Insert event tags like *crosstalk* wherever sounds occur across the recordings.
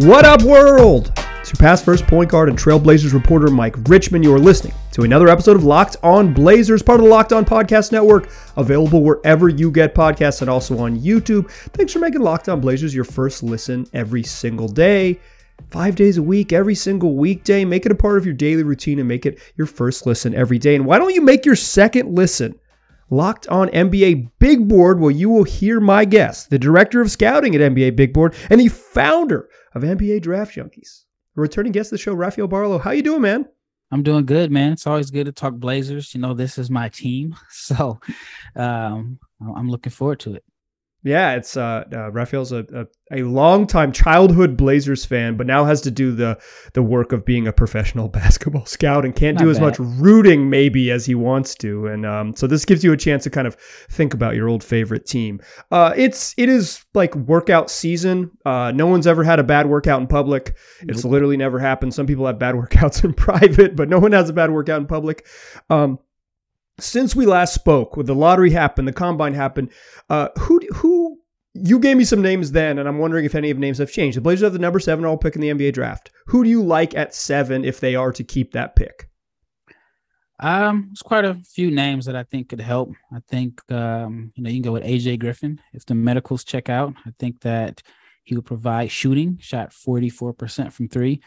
What up, world? Your past first point guard and Trailblazers reporter Mike Richmond, You are listening to another episode of Locked On Blazers, part of the Locked On Podcast Network, available wherever you get podcasts and also on YouTube. Thanks for making Locked On Blazers your first listen every single day. Five days a week, every single weekday. Make it a part of your daily routine and make it your first listen every day. And why don't you make your second listen? Locked on NBA Big Board, where you will hear my guest, the director of scouting at NBA Big Board and the founder of NBA Draft Junkies. Returning guest of the show, Rafael Barlowe. How you doing, man? I'm doing good, man. It's always good to talk Blazers. You know, this is my team, *laughs* so um, I'm looking forward to it. Yeah, it's uh, uh Rafael's a, a, a longtime childhood Blazers fan, but now has to do the the work of being a professional *laughs* basketball scout and can't Not do as bad. much rooting maybe as he wants to. And um, so this gives you a chance to kind of think about your old favorite team. Uh, it's it is like workout season. Uh, no one's ever had a bad workout in public. It's nope. literally never happened. Some people have bad *laughs* workouts in private, but no one has a bad workout in public. Um, since we last spoke, with the lottery happened, the combine happened, uh, who who you gave me some names then, and I'm wondering if any of the names have changed. The Blazers have the number seven all pick in the NBA draft. Who do you like at seven if they are to keep that pick? Um, there's quite a few names that I think could help. I think um, you know you can go with AJ Griffin if the medicals check out. I think that he would provide shooting, shot 44% from three.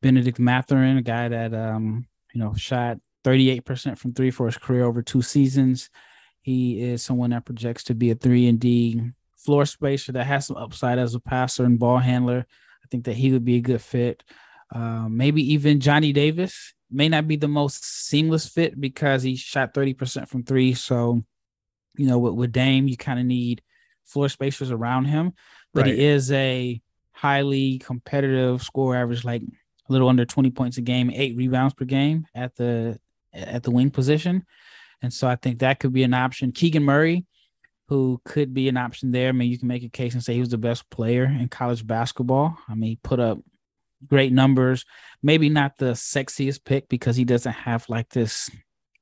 Benedict Mathurin, a guy that um, you know shot 38% from three for his career over two seasons. He is someone that projects to be a three and D floor spacer that has some upside as a passer and ball handler. I think that he would be a good fit. Uh, maybe even Johnny Davis may not be the most seamless fit because he shot 30% from three. So, you know, with, with Dame, you kind of need floor spacers around him, but right. he is a highly competitive score average, like a little under 20 points a game, eight rebounds per game at the at the wing position. And so I think that could be an option. Keegan Murray, who could be an option there. I mean, you can make a case and say he was the best player in college basketball. I mean, he put up great numbers. Maybe not the sexiest pick because he doesn't have like this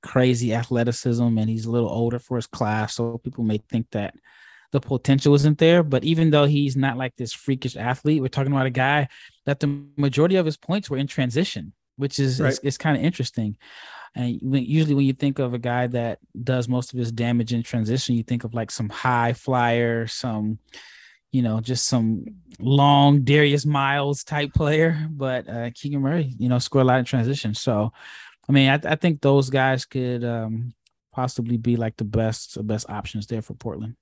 crazy athleticism and he's a little older for his class. So people may think that the potential isn't there. But even though he's not like this freakish athlete, we're talking about a guy that the majority of his points were in transition, which is, right. is, is kind of interesting. And usually, when you think of a guy that does most of his damage in transition, you think of like some high flyer, some, you know, just some long Darius Miles type player. But uh, Keegan Murray, you know, score a lot in transition. So, I mean, I, I think those guys could um, possibly be like the best, the best options there for Portland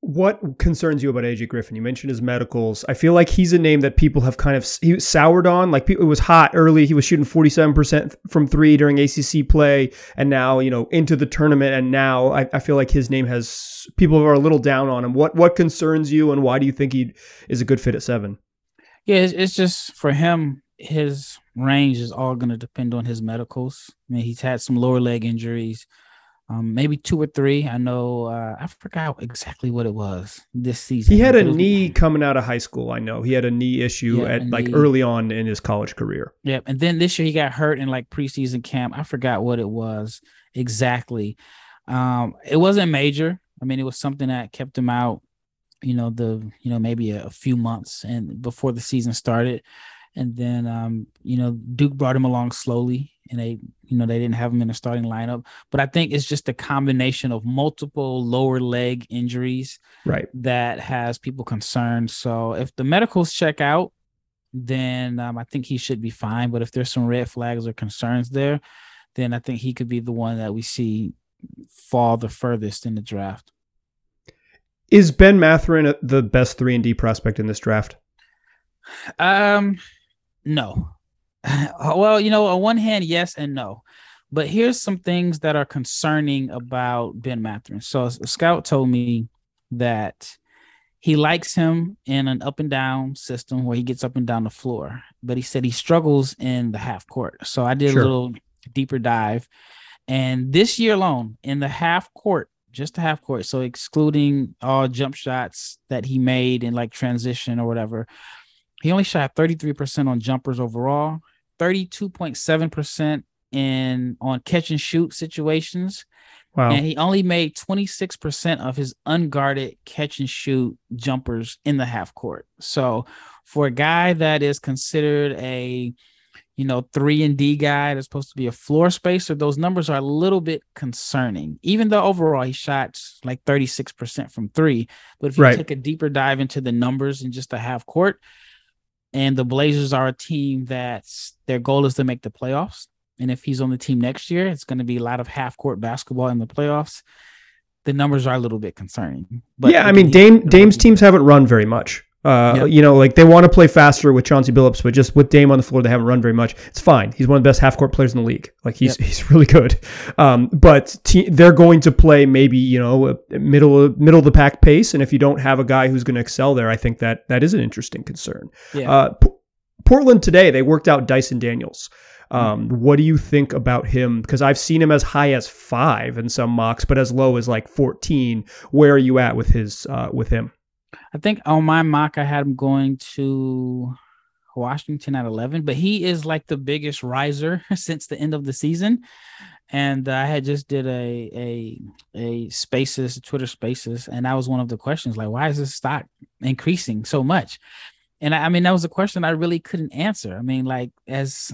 what concerns you about AJ Griffin? You mentioned his medicals. I feel like he's a name that people have kind of he soured on. Like it was hot early. He was shooting 47% from three during ACC play. And now, you know, into the tournament. And now I, I feel like his name has people are a little down on him. What, what concerns you and why do you think he is a good fit at seven? Yeah, it's, it's just for him, his range is all going to depend on his medicals. I mean, he's had some lower leg injuries um, maybe two or three. I know uh, I forgot exactly what it was this season. He had a knee coming out of high school. I know he had a knee issue yeah, at like knee. early on in his college career. Yep, and then this year he got hurt in like preseason camp. I forgot what it was exactly. Um, it wasn't major. I mean, it was something that kept him out. You know, the you know maybe a, a few months and before the season started, and then um, you know Duke brought him along slowly and they you know they didn't have him in the starting lineup. But i think it's just a combination of multiple lower leg injuries right. that has people concerned. So if the medicals check out then um, i think he should be fine. But if there's some red flags or concerns there then i think he could be the one that we see fall the furthest in the draft. Is ben mathurin the best 3 and d prospect in this draft? Um no *laughs* well, you know, on one hand, yes and no. But here's some things that are concerning about Ben Mathurin. So a scout told me that he likes him in an up and down system where he gets up and down the floor, but he said he struggles in the half court. So I did sure. a little deeper dive. And this year alone, in the half court, just the half court, so excluding all jump shots that he made in like transition or whatever, he only shot 33% on jumpers overall 32.7% in on catch and shoot situations. Wow. And he only made 26% of his unguarded catch and shoot jumpers in the half court. So for a guy that is considered a you know, three and D guy that's supposed to be a floor spacer, those numbers are a little bit concerning. Even though overall he shot like 36% from three. But if you right. take a deeper dive into the numbers in just the half court, and the Blazers are a team that's their goal is to make the playoffs. And if he's on the team next year, it's going to be a lot of half court basketball in the playoffs. The numbers are a little bit concerning. But yeah, I mean, Dame Dame's teams haven't run very much. Uh, yep. You know, like they want to play faster with Chauncey Billups, but just with Dame on the floor, they haven't run very much. It's fine. He's one of the best half court players in the league. Like he's yep. *laughs* he's really good. Um, but te- they're going to play maybe you know middle middle of the pack pace, and if you don't have a guy who's going to excel there, I think that that is an interesting concern. Yeah. Uh, P- Portland today they worked out Dyson Daniels. Um, mm-hmm. What do you think about him? Because I've seen him as high as five in some mocks, but as low as like fourteen. Where are you at with his uh, with him? I think on my mock I had him going to Washington at 11, but he is like the biggest riser *laughs* since the end of the season. And uh, I had just did a a a spaces Twitter spaces, and that was one of the questions like, why is this stock increasing so much? And I, I mean, that was a question I really couldn't answer. I mean, like as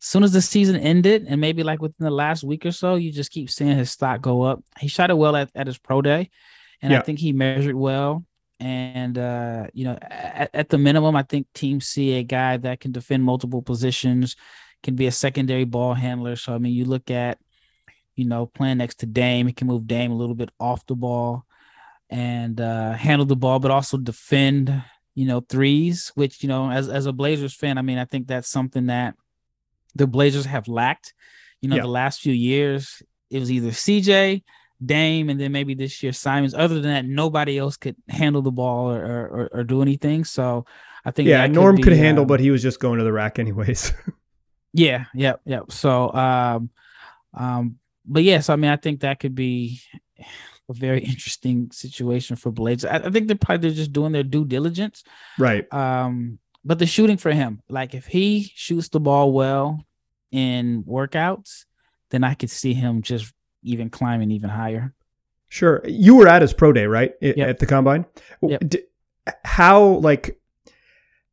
soon as the season ended, and maybe like within the last week or so, you just keep seeing his stock go up. He shot it well at, at his pro day, and yeah. I think he measured well. And uh, you know, at, at, the minimum, I think teams see a guy that can defend multiple positions, can be a secondary ball handler. So I mean, you look at, you know, playing next to Dame, he can move Dame a little bit off the ball and uh, handle the ball, but also defend, you know, threes. Which you know, as as a Blazers fan, I mean, I think that's something that the Blazers have lacked. You know, yeah. the last few years, it was either CJ Dame, and then maybe this year Simons. Other than that, nobody else could handle the ball or or, or do anything. So I think yeah, Norm could, be, could handle, um, but he was just going to the rack anyways. *laughs* yeah, yep, yeah, yep. So um, um, but yes, I mean, I think that could be a very interesting situation for Blades. I, I think they're probably they're just doing their due diligence, right? Um, but the shooting for him, like if he shoots the ball well in workouts, then I could see him just even climbing even higher. Sure. You were at his pro day, right? Yep. At the combine. Yep. How like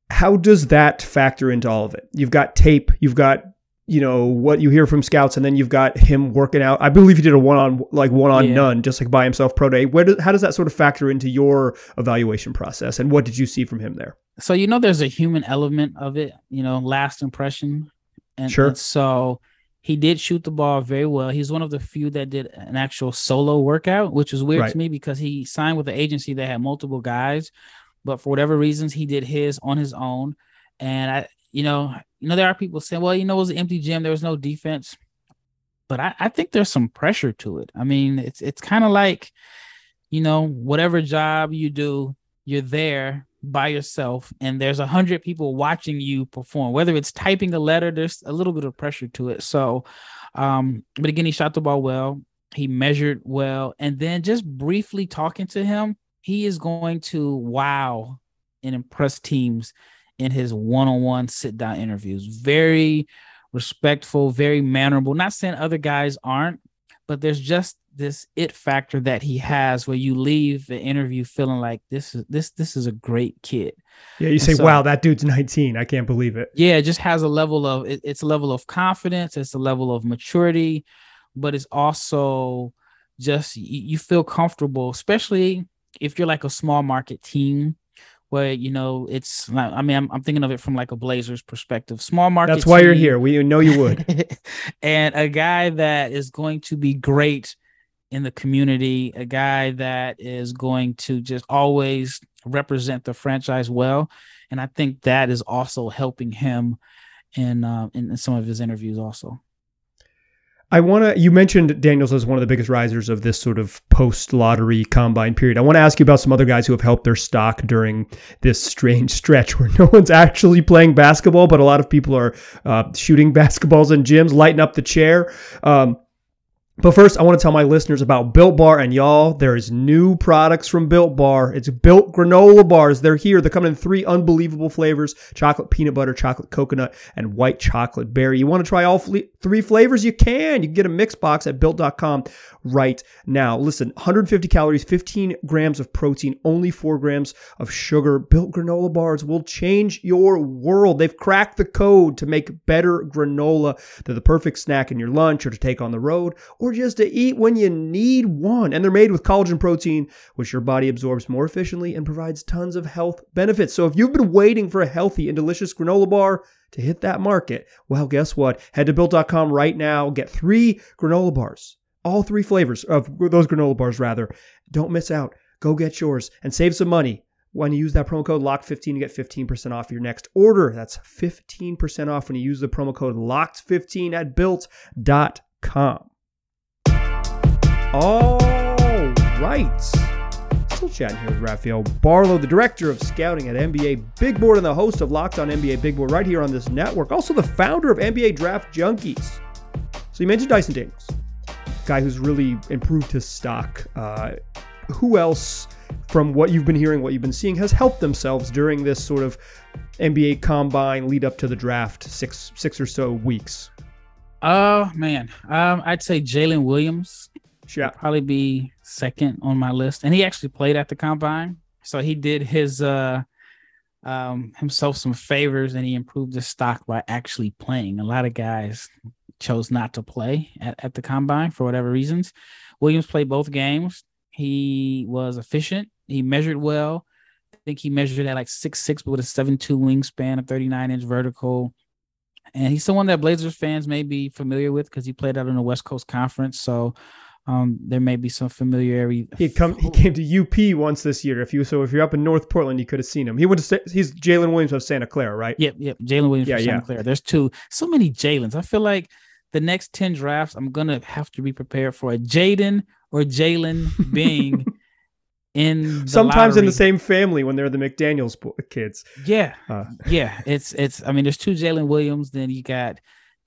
how does that factor into all of it? You've got tape, you've got you know what you hear from scouts, and then you've got him working out. I believe he did a one on like one on yeah. none, just like by himself pro day. Where does, how does that sort of factor into your evaluation process, and what did you see from him there? So you know, there's a human element of it. You know, last impression, and, sure. And so he did shoot the ball very well. He's one of the few that did an actual solo workout, which was weird right. to me because he signed with an agency that had multiple guys, but for whatever reasons, he did his on his own. And I, you know, you know, there are people saying, well, you know, it was an empty gym, there was no defense. But I, I think there's some pressure to it. I mean, it's it's kind of like, you know, whatever job you do, you're there by yourself and there's a hundred people watching you perform. Whether it's typing a letter there's a little bit of pressure to it. So um but again he shot the ball well. He measured well. And then just briefly talking to him he is going to wow and impress teams in his one-on-one sit down interviews. Very respectful very mannerable. Not saying other guys aren't but there's just this it factor that he has where you leave the interview feeling like this is this this is a great kid. Yeah you and say so, wow that dude's 19 i can't believe it. Yeah it just has a level of it, it's a level of confidence it's a level of maturity but it's also just you, you feel comfortable especially if you're like a small market team where you know it's i mean I'm, I'm, thinking of it from like a blazers perspective small market that's why team, you're here we know you would *laughs* and a guy that is going to be great in the community, a guy that is going to just always represent the franchise well. And I think that is also helping him in uh, in some of his interviews also. I want to. You mentioned Daniels as one of the biggest risers of this sort of post lottery combine period. I want to ask you about some other guys who have helped their stock during this strange *laughs* stretch where no one's actually playing basketball, but a lot of people are uh, shooting *laughs* basketballs in gyms, lighting up the chair. Um, but first, I want to tell my listeners about Built Bar and y'all. There is new products from Built Bar. It's Built granola bars. They're here. They're coming in three unbelievable flavors: chocolate peanut butter, chocolate coconut, and white chocolate berry. You want to try all three flavors? You can. You can get a mix box at built.com right now. Listen, 150 calories, 15 grams of protein, only 4 grams of sugar. Built granola bars will change your world. They've cracked the code to make better granola. They're the perfect snack in your lunch or to take on the road or just to eat when you need one. And they're made with collagen protein, which your body absorbs more efficiently and provides tons of health benefits. So if you've been waiting for a healthy and delicious granola bar, to hit that market, well, guess what? Head to built.com right now, get three granola bars all three flavors of those granola bars, rather. Don't miss out. Go get yours and save some money when you use that promo code LOCK15, to get 15% off your next order. That's 15% off when you use the promo code LOCKED15 at built.com. All right. Still chatting here with Rafael Barlowe, the director of scouting at NBA Big Board and the host of Locked on NBA Big Board right here on this network. Also the founder of NBA Draft Junkies. So you mentioned Dyson Daniels guy who's really improved his stock. Uh, who else, from what you've been hearing, what you've been seeing, has helped themselves during this sort of NBA combine lead up to the draft, six six or so weeks? Oh man, um, I'd say Jalen Williams. Yeah, probably be second on my list, and he actually played at the combine, so he did his uh um himself some favors and he improved his stock by actually playing. A lot of guys chose not to play at, at the combine for whatever reasons. Williams played both games. He was efficient. He measured well. I think he measured at like six six, but with a seven two wingspan, a thirty nine inch vertical. And he's someone that Blazers fans may be familiar with because he played out in the West Coast Conference. So um, there may be some familiarity. He come he *laughs* came to UP once this year. If you so if you're up in North Portland, you could have seen him. He went to he's Jalen Williams of Santa Clara, right? Yep, yep. Jalen Williams yeah, of Santa yeah. Clara. There's two. So many Jalen's. I feel like the next 10 drafts, I'm gonna have to be prepared for a Jaden or Jalen *laughs* being in sometimes lottery. in the same family when they're the McDaniels kids. Yeah, uh. yeah. It's it's. I mean, there's two Jalen Williams. Then you got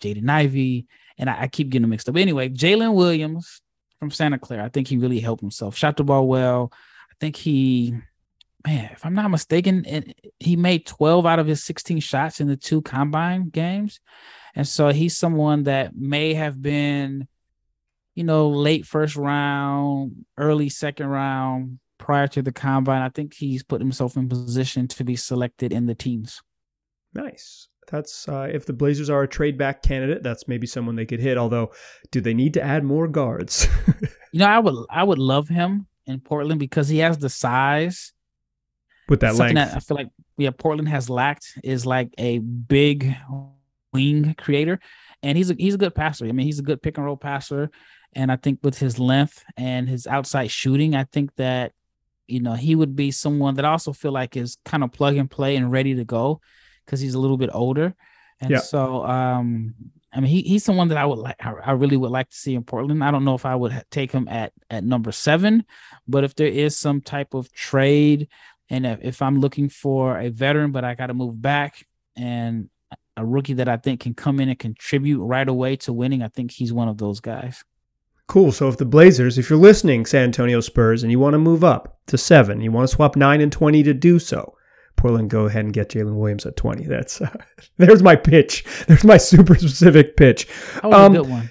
Jaden Ivey, and I, I, keep getting them mixed up. But anyway, Jalen Williams from Santa Clara. I think he really helped himself. Shot the ball well. I think he, man, if I'm not mistaken, he made 12 out of his 16 shots in the two combine games. And so he's someone that may have been, you know, late first round, early second round prior to the combine. I think he's put himself in position to be selected in the teams. Nice. That's uh, if the Blazers are a trade back candidate, that's maybe someone they could hit. Although, do they need to add more guards? *laughs* you know, I would I would love him in Portland because he has the size. With that Something length, that I feel like yeah, Portland has lacked is like a big wing creator, and he's a he's a good passer. I mean, he's a good pick and roll passer, and I think with his length and his outside shooting, I think that you know he would be someone that I also feel like is kind of plug and play and ready to go because he's a little bit older, and yeah. so um. I mean, he, he's someone that I would like. I really would like to see in Portland. I don't know if I would take him at at number seven, but if there is some type of trade, and if, if I'm looking for a veteran, but I got to move back, and a rookie that I think can come in and contribute right away to winning. I think he's one of those guys. Cool. So if the Blazers, if you're listening, San Antonio Spurs, and you want to move up to seven, you want to swap nine and twenty to do so. Portland, go ahead and get Jalen Williams at twenty. That's uh, *laughs* there's my pitch. *laughs* There's my super specific pitch. That was um, a good one.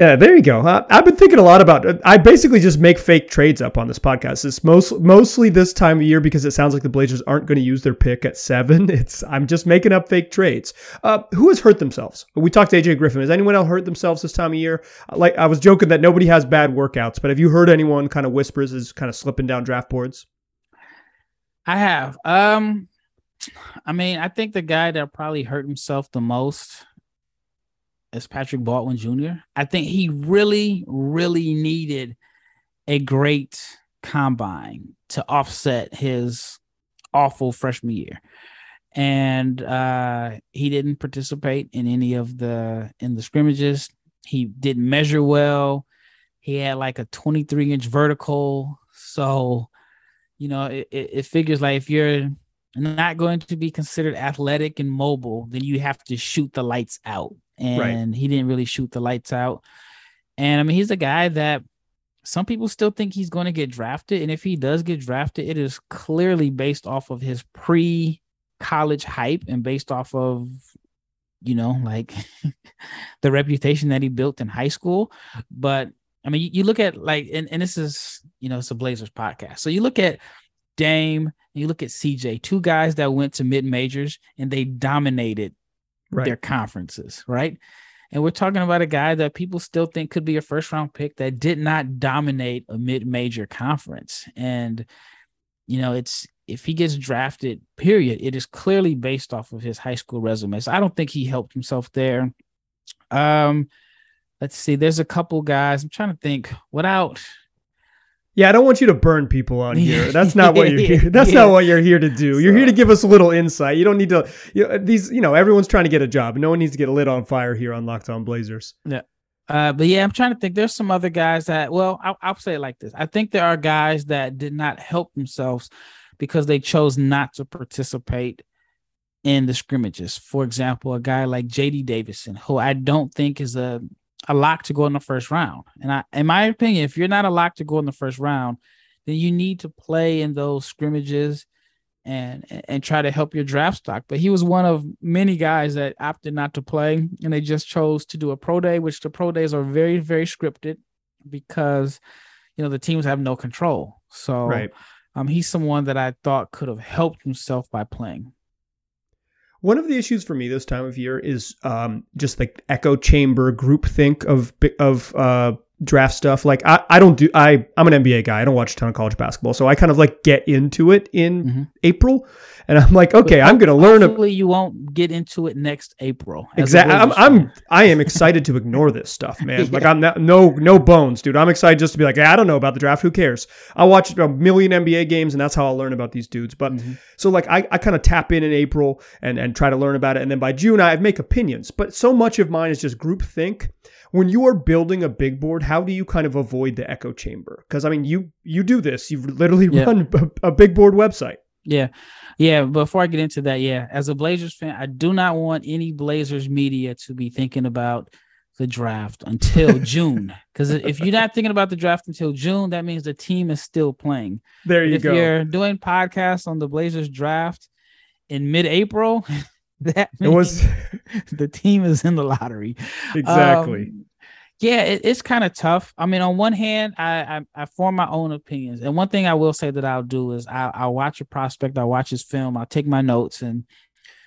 Yeah, there you go. Uh, I've been thinking a lot about. I basically just make fake trades up on this podcast. It's most mostly this time of year because it sounds like the Blazers aren't going to use their pick at seven. *laughs* It's I'm just making up fake trades. Uh, who has hurt themselves? We talked to AJ Griffin. Has anyone else hurt themselves this time of year? Like I was joking that nobody has bad workouts, but have you heard anyone kind of whispers is kind of slipping down draft boards? I have. Um, I mean, I think the guy that probably hurt himself the most is Patrick Baldwin Jr. I think he really, really needed a great combine to offset his awful freshman year. And uh, he didn't participate in any of the in the scrimmages. He didn't measure well. He had like a 23 inch vertical. So, you know, it, it figures like if you're not going to be considered athletic and mobile, then you have to shoot the lights out and right. he didn't really shoot the lights out. And I mean, he's a guy that some people still think he's going to get drafted. And if he does get drafted, it is clearly based off of his pre college hype and based off of you know, like *laughs* the reputation that he built in high school. But I mean, you, you look at like, and, and this is, you know, it's a Blazers podcast. So you look at Dame, you look at CJ, two guys that went to mid majors and they dominated right. their conferences, right? And we're talking about a guy that people still think could be a first round pick that did not dominate a mid major conference. And, you know, it's if he gets drafted, period, it is clearly based off of his high school resume. So I don't think he helped himself there. Um, let's see, there's a couple guys. I'm trying to think without yeah, I don't want you to burn people on here. *laughs* That's not what you're here. *laughs* That's yeah. not what you're here to do. You're so. here to give us a little insight. You don't need to. You know, these, you know, everyone's trying to get a job. No one needs to get lit on fire here on Locked On Blazers. Yeah. Uh, but yeah, I'm trying to think. There's some other guys that. Well, I'll, I'll say it like this. I think there are guys that did not help themselves because they chose not to participate in the scrimmages. For example, a guy like JD Davison, who I don't think is a a lock to go in the first round. And I, in my opinion, if you're not a lock to go in the first round, then you need to play in those scrimmages and and try to help your draft stock. But he was one of many guys that opted not to play, and they just chose to do a pro day, which the pro days are very very scripted because you know the teams have no control. So right. um, he's someone that I thought could have helped himself by playing. One of the issues for me this time of year is um, just like echo chamber group think of of uh, draft stuff. Like I, I don't do I I'm an NBA guy. I don't watch a ton of college basketball, so I kind of like get into it in mm-hmm. April, and I'm like, okay, I'm going to learn. Hopefully, you won't get into it next April. Exactly. I'm, I'm I am *laughs* excited to ignore this stuff, man. yeah. Like I'm not, no no bones, dude. I'm excited just to be like, I don't know about the draft. Who cares? I'll watch a million NBA games, and that's how I'll learn about these dudes. But mm-hmm. so like I, I kind of tap in in April and and try to learn about it, and then by June I make opinions. But so much of mine is just group think when you are building a big board, how do you kind of avoid the echo chamber? Because I mean, you you do this. You literally yeah. run a, a, big board website. Yeah, yeah. Before I get into that, yeah, as a Blazers fan, I do not want any Blazers media to be thinking about the draft until *laughs* June. Because if you're not thinking about the draft until June, that means the team is still playing. There you if go. If you're doing podcasts on the Blazers draft in mid-April. *laughs* that it was *laughs* the team is in the lottery. Exactly. Um, yeah, it, it's kind of tough. I mean, on one hand, I, I, I form my own opinions, and one thing I will say that I'll do is I I'll watch a prospect, I'll watch his film, I'll take my notes, and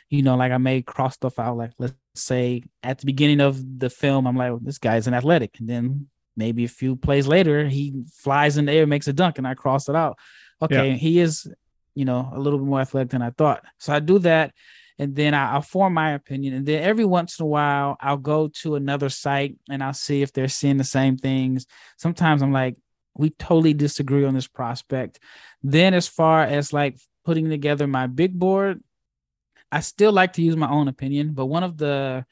you know, like I may cross stuff out. Like let's say at the beginning of the film, I'm like, well, this guy's an athletic, and then maybe a few plays later, he flies in the air, makes a dunk, and I cross it out. Okay, yeah. he is, you know, a little bit more athletic than I thought. So I do that and then I, will form my opinion. And then every once in a while, I'll go to another site and I'll see if they're seeing the same things. Sometimes I'm like, we totally disagree on this prospect. Then, as far as like putting together my big board, I still like to use my own opinion. But one of the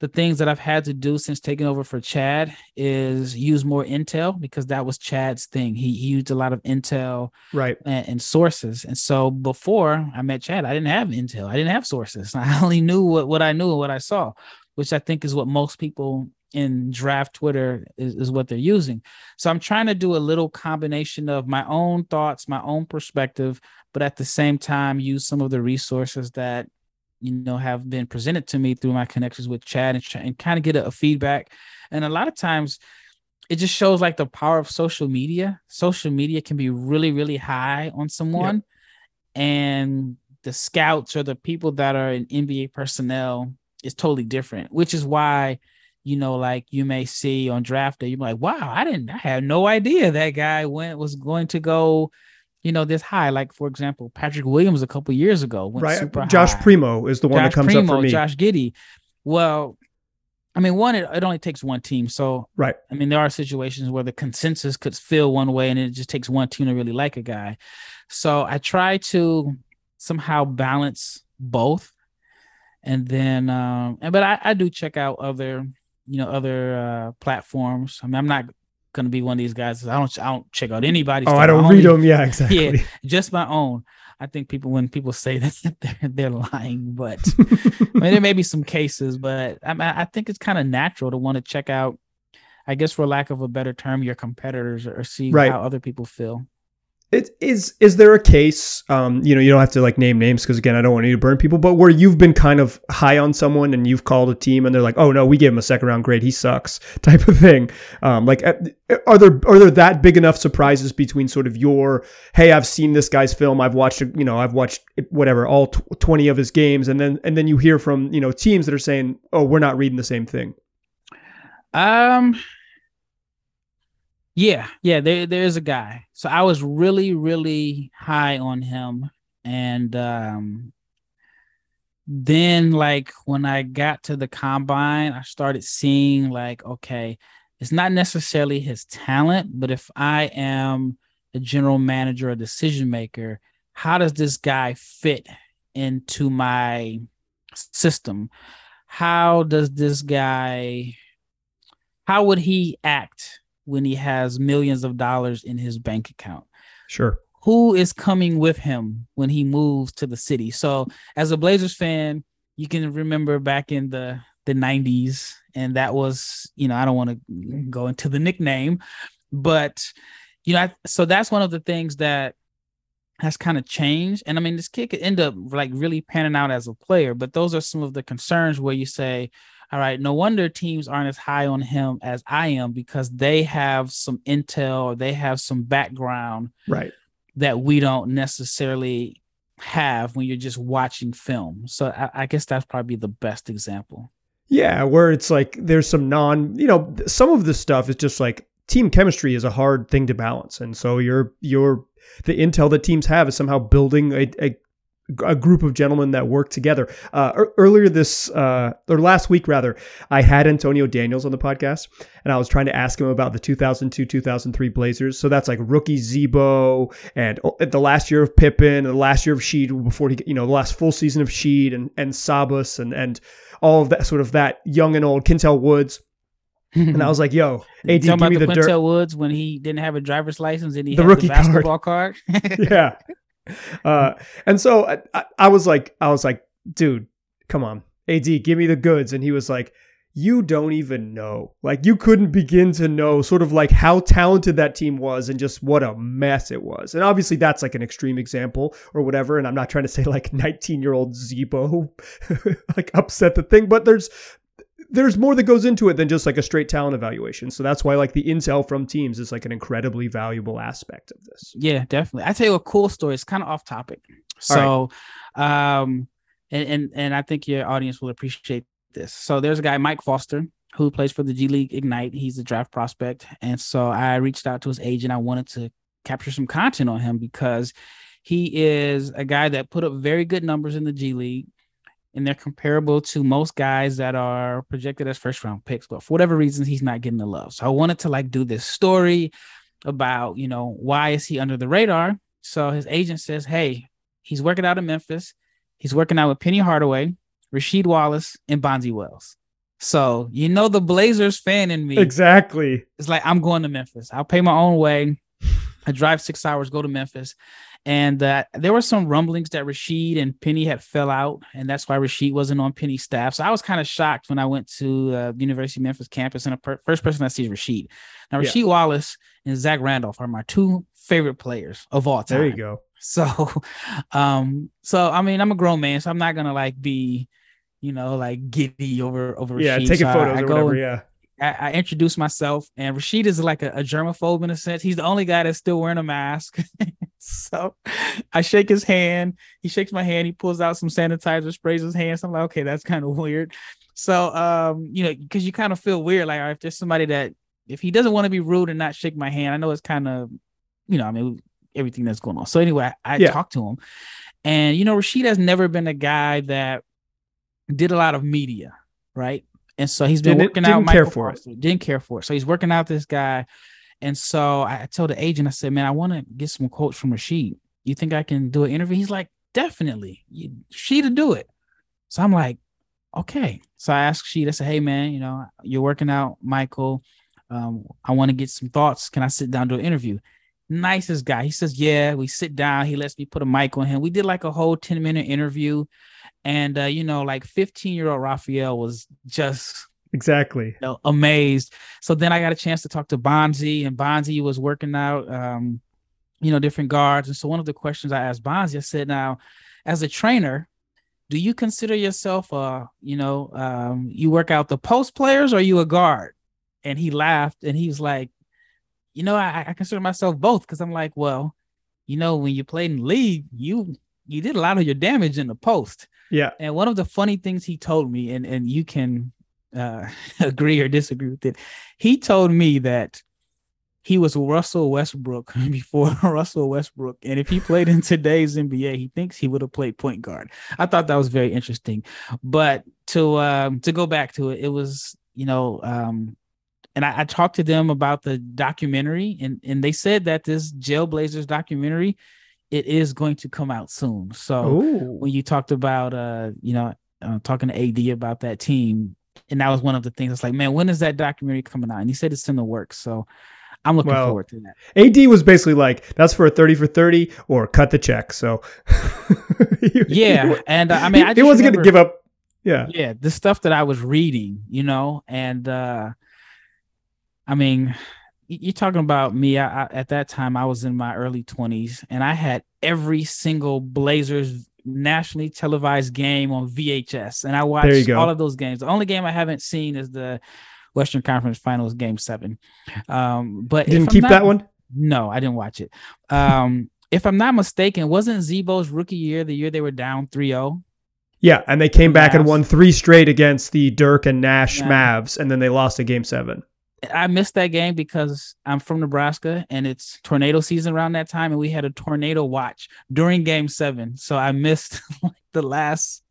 the things that I've had to do since taking over for Chad is use more intel because that was Chad's thing. He, he used a lot of intel right and, and, sources. And so before I met Chad, I didn't have intel. I didn't have sources. *laughs* I only knew what, what I knew and what I saw, which I think is what most people in draft Twitter is, is what they're using. So I'm trying to do a little combination of my own thoughts, my own perspective, but at the same time use some of the resources that you know have been presented to me through my connections with Chad and, and kind of get a, a feedback. And a lot of times it just shows like the power of social media. Social media can be really, really high on someone, and the scouts or the people that are in NBA personnel is totally different, which is why you know, like you may see on draft day, you're like, wow, I didn't, I had no idea that guy went was going to go you know, this high. Like for example, Patrick Williams a couple years ago went right. super Josh high. Primo is the one Josh that comes Primo, up for me. Josh Giddey. Well, I mean, one, it, it only takes one team. So right. I mean, there are situations where the consensus could feel one way, and it just takes one team to really like a guy. So I try to somehow balance both, and then, um, and but I, I do check out other you know other uh platforms. I mean, I'm not gonna be one of these guys. I don't I don't check out anybody. Oh, I don't read them. *laughs* Yeah, exactly. Yeah, just my own. I think people when people say that *laughs* they're they're lying, but *laughs* I mean there may be some cases, but I I think it's kind of natural to want to check out. I guess for lack of a better term, your competitors or see right. how other people feel. It is is there a case um you know you don't have to like name names because again i don't want you to burn people but where you've been kind of high on someone and you've called a team and they're like oh no we gave him a second round grade he sucks *laughs* type of thing. Um like are there are there that big enough surprises between sort of your hey i've seen this guy's film i've watched you know i've watched whatever all 20 of his games and then and then you hear from you know teams that are saying oh we're not reading the same thing. Um yeah, yeah, there there's a guy. So I was really, really high on him. And um then like when I got to the combine, I started seeing like, okay, it's not necessarily his talent, but if I am a general manager or decision maker, how does this guy fit into my system? How does this guy how would he act when he has millions of dollars in his bank account. Sure. Who is coming with him when he moves to the city? So, as a Blazers fan, you can remember back in the the 90s and that was, you know, I don't want to go into the nickname, but you know, I, so that's one of the things that has kind of changed. And I mean, this kid could end up like really panning out as a player, but those are some of the concerns where you say, all right, no wonder teams aren't as high on him as I am because they have some intel or they have some background right that we don't necessarily have when you're just watching film. So I, I guess that's probably the best example. Yeah, where it's like there's some non, you know, some of this stuff is just like team chemistry is a hard thing to balance, and so you're you're the intel that teams have is somehow building a, a a group of gentlemen that work together. Uh, earlier this, uh, or last week rather, I had Antonio Daniels on the podcast, and I was trying to ask him about the 2002 2003 Blazers. So that's like rookie and oh, the last year of Pippen, and the last year of Sheed before he, you know, the last full season of Sheed and and Sabas and and all of that sort of that young and old Qyntel Woods. and I was like, "Yo, *laughs* AD, give me the, the Qyntel Woods when he didn't have a driver's license and he the had rookie the basketball card. card. *laughs* yeah, *laughs* uh, and so I, I was like, I was like, dude, come on, AD, give me the goods. And he was like, you don't even know. Like you couldn't begin to know sort of like how talented that team was and just what a mess it was. And obviously that's like an extreme example or whatever. And I'm not trying to say like *laughs* 19 year old Z-Bo *laughs* like upset the thing, but there's there's more that goes into it than just like a straight talent evaluation. So that's why like the intel from teams is like an incredibly valuable aspect of this. Yeah, definitely. I tell you a cool story. It's kind of off topic. So, right. um, and, and and I think your audience will appreciate this. So there's a guy Mike Foster who plays for the G League Ignite. He's a draft prospect, and so I reached out to his agent. I wanted to capture some content on him because he is a guy that put up very good numbers in the G League and they're comparable to most guys that are projected as first round picks, but for whatever reasons, he's not getting the love. So I wanted to like do this story about, you know, why is he under the radar? So his agent says, Hey, he's working out in Memphis. He's working out with Penny Hardaway, Rasheed Wallace, and Bonzi Wells. So you know the Blazers fan in me. Exactly. It's like I'm going to Memphis. I'll pay my own way. I drive six hours, go to Memphis. And uh, there were some rumblings that Rasheed and Penny had fell out, and that's why Rasheed wasn't on Penny's staff. So I was kind of shocked when I went to uh, the University of Memphis campus, and the per- first person I see is Rasheed. Now, Rasheed yeah. Wallace and Zach Randolph are my two favorite players of all time. There you go. *laughs* So, um, so I mean, I'm a grown man, so I'm not gonna like be, you know, like giddy over over. Yeah, Rasheed. taking so photos I, I or whatever. Yeah. I, I introduced myself, and Rasheed is like a, a germaphobe in a sense. He's the only guy that's still wearing a mask. *laughs* so I shake his hand. He shakes my hand. He pulls out some sanitizer, sprays his hands. I'm like, okay, that's kind of *laughs* weird. So, um, you know, because you kind of feel weird, like if there's somebody that if he doesn't want to be rude and not shake my hand, I know it's kind of, you know, I mean, everything that's going on. So anyway, I, I yeah. talked to him, and you know, Rasheed has never been a guy that did a lot of media, right? And so he's been didn't, working didn't out. Care for Foster, it. Didn't care for it. So he's working out this guy. And so I told the agent, I said, man, I want to get some quotes from Rasheed. You think I can do an interview? He's like, definitely. She to do it. So I'm like, okay. So I asked Sheed, I said, hey man, you know, you're working out, Michael. Um, I want to get some thoughts. Can I sit down to an interview? Nicest guy. He says, yeah. We sit down. He lets me put a mic on him. We did like a whole 10 minute interview. And uh, you know, like 15 year old Rafael was just exactly you know, amazed. So then I got a chance to talk to Bonzi, and Bonzi was working out. Um, you know, different guards. And so one of the questions I asked Bonzi, I said, now, as a trainer, do you consider yourself uh, you know, um, you work out the post players or you a guard? And he laughed and he was like, you know, I, I consider myself both because I'm like, well, you know, when you played in league, you you did a lot of your damage in the post. Yeah. And one of the funny things he told me, and and you can uh, *laughs* agree or disagree with it, he told me that he was Russell Westbrook *laughs* before *laughs* Russell Westbrook. And if he played in today's NBA, he thinks he would have played point guard. I thought that was very interesting. But to um, to go back to it, it was you know, um, and I, I talked to them about the documentary, and and they said that this Jailblazers documentary it is going to come out soon. So Ooh. when you talked about uh, you know, uh, talking to AD about that team, and that was one of the things. It's like, man, when is that documentary coming out? And he said it's in the works. So I'm looking well, forward to that. AD was basically like, that's for a 30 for 30 or cut the check. So *laughs* yeah. And uh, I mean, I he wasn't going to give up. Yeah. Yeah. The stuff that I was reading, you know, and uh, I mean, you're talking about me. I, I, at that time, I was in my early 20s and I had every single Blazers nationally televised game on VHS. And I watched all of those games. The only game I haven't seen is the Western Conference Finals Game Seven. Um, but you didn't keep not, that one. No, I didn't watch it. Um, if I'm not mistaken, wasn't Z-Bo's rookie year the year they were down 3-0? Yeah, and they came back Mavs. and won three straight against the Dirk and Nash yeah. Mavs, and then they lost a game seven. I missed that game because I'm from Nebraska and it's tornado season around that time, and we had a tornado watch during game seven. So I missed *laughs* the last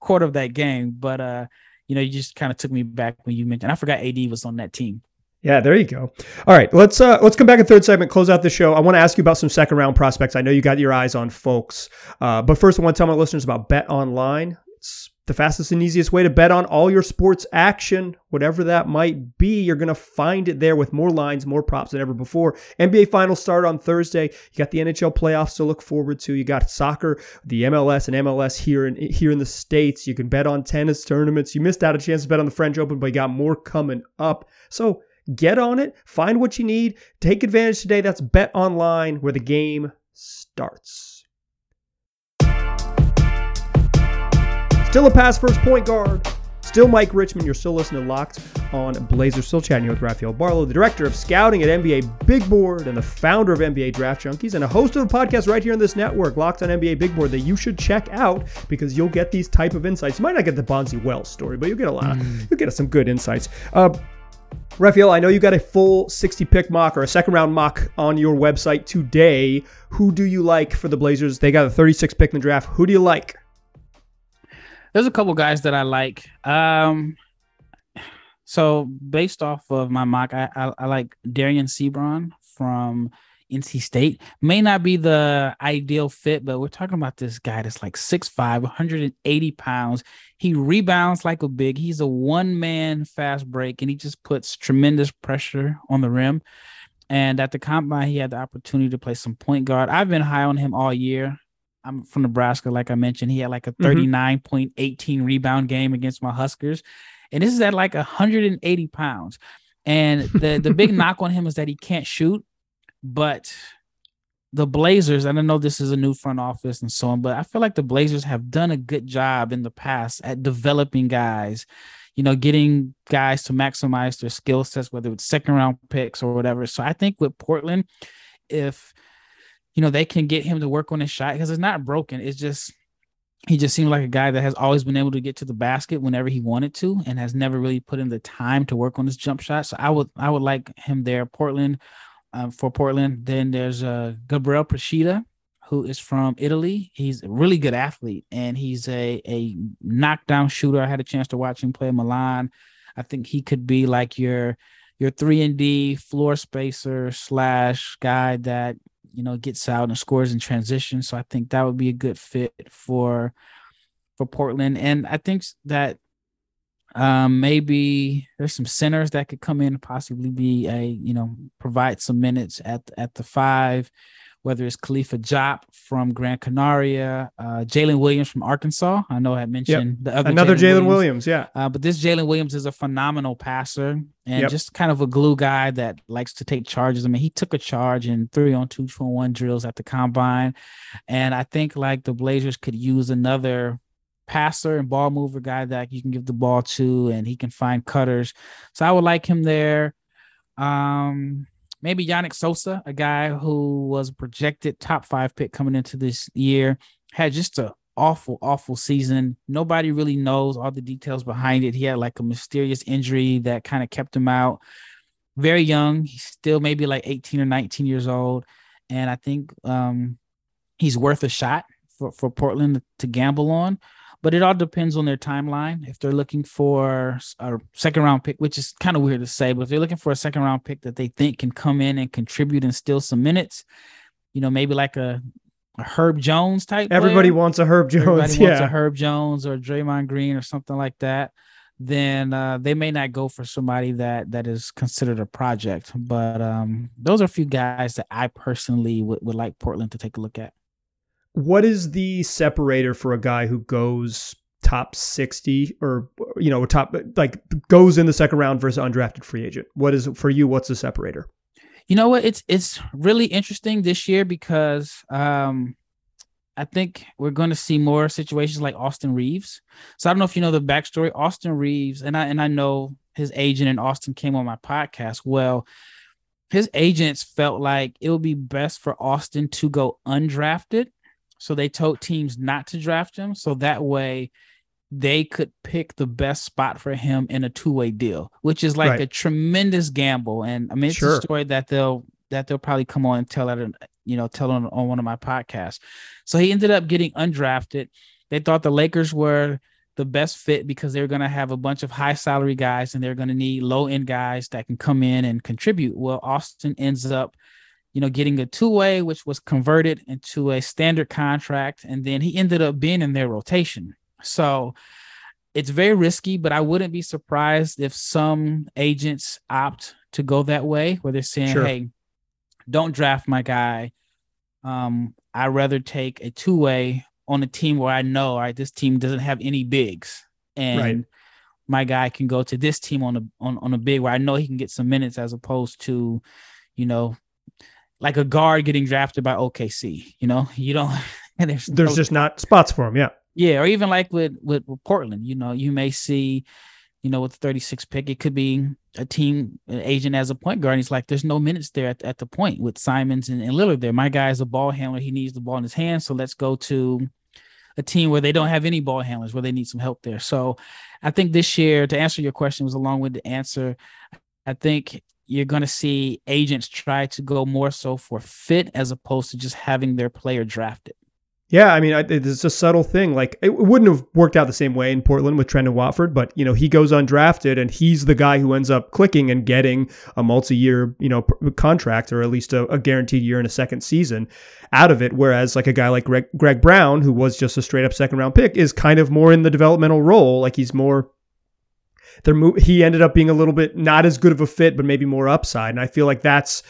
quarter of that game. But uh you know, you just kind of took me back when you mentioned. I forgot AD was on that team. Yeah, there you go. All right, let's uh, let's come back in third segment, close out the show. I want to ask you about some second round prospects. I know you got your eyes on folks, uh, but first, I want to tell my listeners about Bet Online. It's the fastest and easiest way to bet on all your sports action, whatever that might be. You're going to find it there with more lines, more props than ever before. NBA finals start on Thursday. You got the NHL playoffs to look forward to. You got soccer, the MLS and MLS here in here in the states. You can bet on tennis tournaments. You missed out a chance to bet on the French Open, but you got more coming up. So get on it, find what you need, take advantage today. That's Bet Online where the game starts. Still a pass first point guard. Still Mike Richmond. You're still listening to Locked on Blazers. Still chatting here with Rafael Barlowe, the director of scouting at NBA Big Board and the founder of NBA Draft Junkies and a host of a podcast right here on this network, Locked on NBA Big Board, that you should check out because you'll get these type of insights. You might not get the Bonzi Wells story, but you'll get a lot. Mm. You'll get some good insights. Uh, Rafael, I know you got a full 60 pick mock or a second round mock on your website today. Who do you like for the Blazers? They got a 36 pick in the draft. Who do you like? There's a couple guys that I like. Um, so based off of my mock, I, I, I like Dereon Seabron from NC State. May not be the ideal fit, but we're talking about this guy that's like 6'5, 180 pounds. He rebounds like a big. He's a one man fast break, and he just puts tremendous pressure on the rim. And at the combine, he had the opportunity to play some point guard. I've been high on him all year. I'm from Nebraska, like I mentioned. He had like a 39.18 mm-hmm. rebound game against my Huskers. And this is at like 180 pounds. And *laughs* the, the big knock on him is that he can't shoot. But the Blazers, and I know this is a new front office and so on, but I feel like the Blazers have done a good job in the past at developing guys, you know, getting guys to maximize their skill sets, whether it's second round picks or whatever. So I think with Portland, if you know, they can get him to work on his shot because it's not broken. It's just he just seemed like a guy that has always been able to get to the basket whenever he wanted to and has never really put in the time to work on his jump shot. So I would I would like him there. Portland um, for Portland. Then there's uh Gabriel Procida, who is from Italy. He's a really good athlete and he's a a knockdown shooter. I had a chance to watch him play Milan. I think he could be like your your three and D floor spacer slash guy that you know, gets out and scores in transition. So I think that would be a good fit for for Portland. And I think that um maybe there's some centers that could come in and possibly be a you know provide some minutes at at the five whether it's Khalifa Diop from Gran Canaria, uh, Jalen Williams from Arkansas. I know I mentioned yep. the other another Jalen Williams. Williams. yeah. Uh, but this Jalen Williams is a phenomenal passer and yep. just kind of a glue guy that likes to take charges. I mean, he took a charge in three on two, two on one drills at the combine, and I think like the Blazers could use another passer and ball mover guy that you can give the ball to, and he can find cutters. So I would like him there. Um, maybe Yannick Nzosa, a guy who was projected top five pick coming into this year, had just a awful, awful season. Nobody really knows all the details behind it. He had like a mysterious injury that kind of kept him out. Very young, he's still maybe like 18 or 19 years old. And I think um, he's worth a shot for, for Portland to gamble on but it all depends on their timeline. If they're looking for a second round pick, which is kind of weird to say, but if they're looking for a second round pick that they think can come in and contribute and steal some minutes, you know, maybe like a, a Herb Jones type. Everybody player. wants a Herb Jones. Everybody yeah. *laughs* wants a Herb Jones or Draymond Green or something like that. Then uh, they may not go for somebody that that is considered a project. But um, those are a few guys that I personally would, would like Portland to take a look at what is the separator for a guy who goes top 60 or you know a top like goes in the second round versus undrafted free agent what is for you what's the separator you know what it's it's really interesting this year because um I think we're going to see more situations like Austin Reaves. So I don't know if you know the backstory. Austin Reaves and I and I know his agent in Austin came on my podcast. Well, his agents felt like it would be best for Austin to go undrafted so they told teams not to draft him. So that way they could pick the best spot for him in a two-way deal, which is like right. a tremendous gamble. And I mean, it's sure. a story that they'll that they'll probably come on and tell at you know, tell on, on one of my podcasts. So he ended up getting undrafted. They thought the Lakers were the best fit because they're going to have a bunch of high salary guys and they're going to need low end guys that can come in and contribute. Well, Austin ends up you know, getting a two way, which was converted into a standard contract. And then he ended up being in their rotation. So it's very risky, but I wouldn't be surprised if some agents opt to go that way, where they're saying, sure. hey, don't draft my guy. Um, I'd rather take a two way on a team where I know, all right, this team doesn't have any bigs. And right. my guy can go to this team on a on, on a big where I know he can get some minutes as opposed to, you know, like a guard getting drafted by OKC. You know, you don't. *laughs* And there's there's no, just not spots for him. Yeah. Yeah, or even like with, with with Portland, you know, you may see, you know, with the 36 pick, it could be a team an agent as a point guard. he's like, there's no minutes there at, at the point with Simons and, and Lillard there. My guy is a ball handler. He needs the ball in his hands. So let's go to a team where they don't have any ball handlers, where they need some help there. So I think this year, to answer your question, was a long way to answer. I think you're going to see agents try to go more so for fit as opposed to just having their player drafted. Yeah, I mean, it's a subtle thing. Like it wouldn't have worked out the same way in Portland with Trendon Watford, but you know he goes undrafted and he's the guy who ends up clicking and getting a multi-year, you know, contract or at least a, a guaranteed year in a second season out of it. Whereas like a guy like Greg, Greg Brown, who was just a straight up second round pick, is kind of more in the developmental role. Like he's more their he ended up being a little bit not as good of a fit, but maybe more upside. And I feel like that's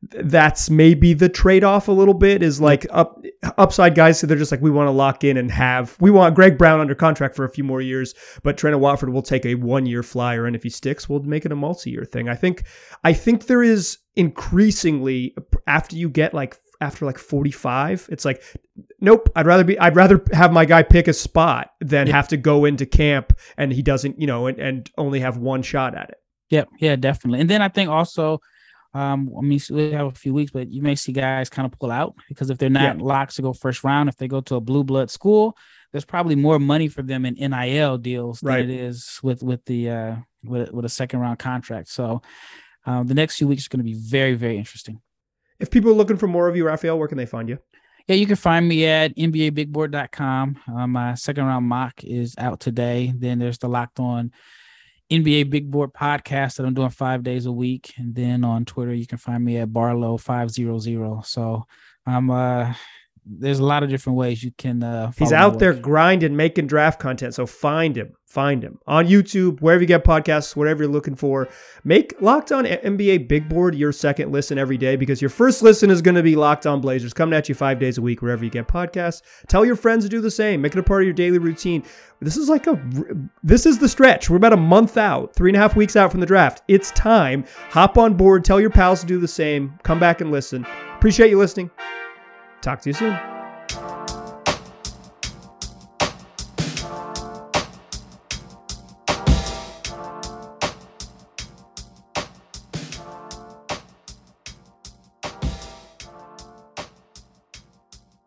that's maybe the trade off a little bit is like up upside guys. So they're just like we want to lock in and have we want Greg Brown under contract for a few more years, but Trendon Watford will take a one year flyer, and if he sticks, we'll make it a multi year thing. I think I think there is increasingly after you get like after like 45 it's like nope i'd rather be i'd rather have my guy pick a spot than yep. have to go into camp and he doesn't you know and, and only have one shot at it yep yeah definitely and then i think also um i mean we have a few weeks but you may see guys kind of pull out because if they're not yeah. locked to go first round if they go to a blue blood school there's probably more money for them in NIL deals right. than it is with with the uh with, with a second round contract so um, the next few weeks are going to be very very interesting if people are looking for more of you, Rafael, where can they find you? Yeah, you can find me at NBABigBoard.com. Uh, my second round mock is out today. Then there's the Locked On NBA Big Board podcast that I'm doing five days a week. And then on Twitter, you can find me at Barlowe500. So I'm uh there's a lot of different ways you can. Uh, He's out there grinding, making draft content. So find him, find him on YouTube, wherever you get podcasts, whatever you're looking for. Make Locked On NBA Big Board your second listen every day because your first listen is going to be Locked On Blazers, coming at you five days a week wherever you get podcasts. Tell your friends to do the same. Make it a part of your daily routine. This is like a, this is the stretch. We're about a month out, three and a half weeks out from the draft. It's time. Hop on board. Tell your pals to do the same. Come back and listen. Appreciate you listening. Talk to you soon.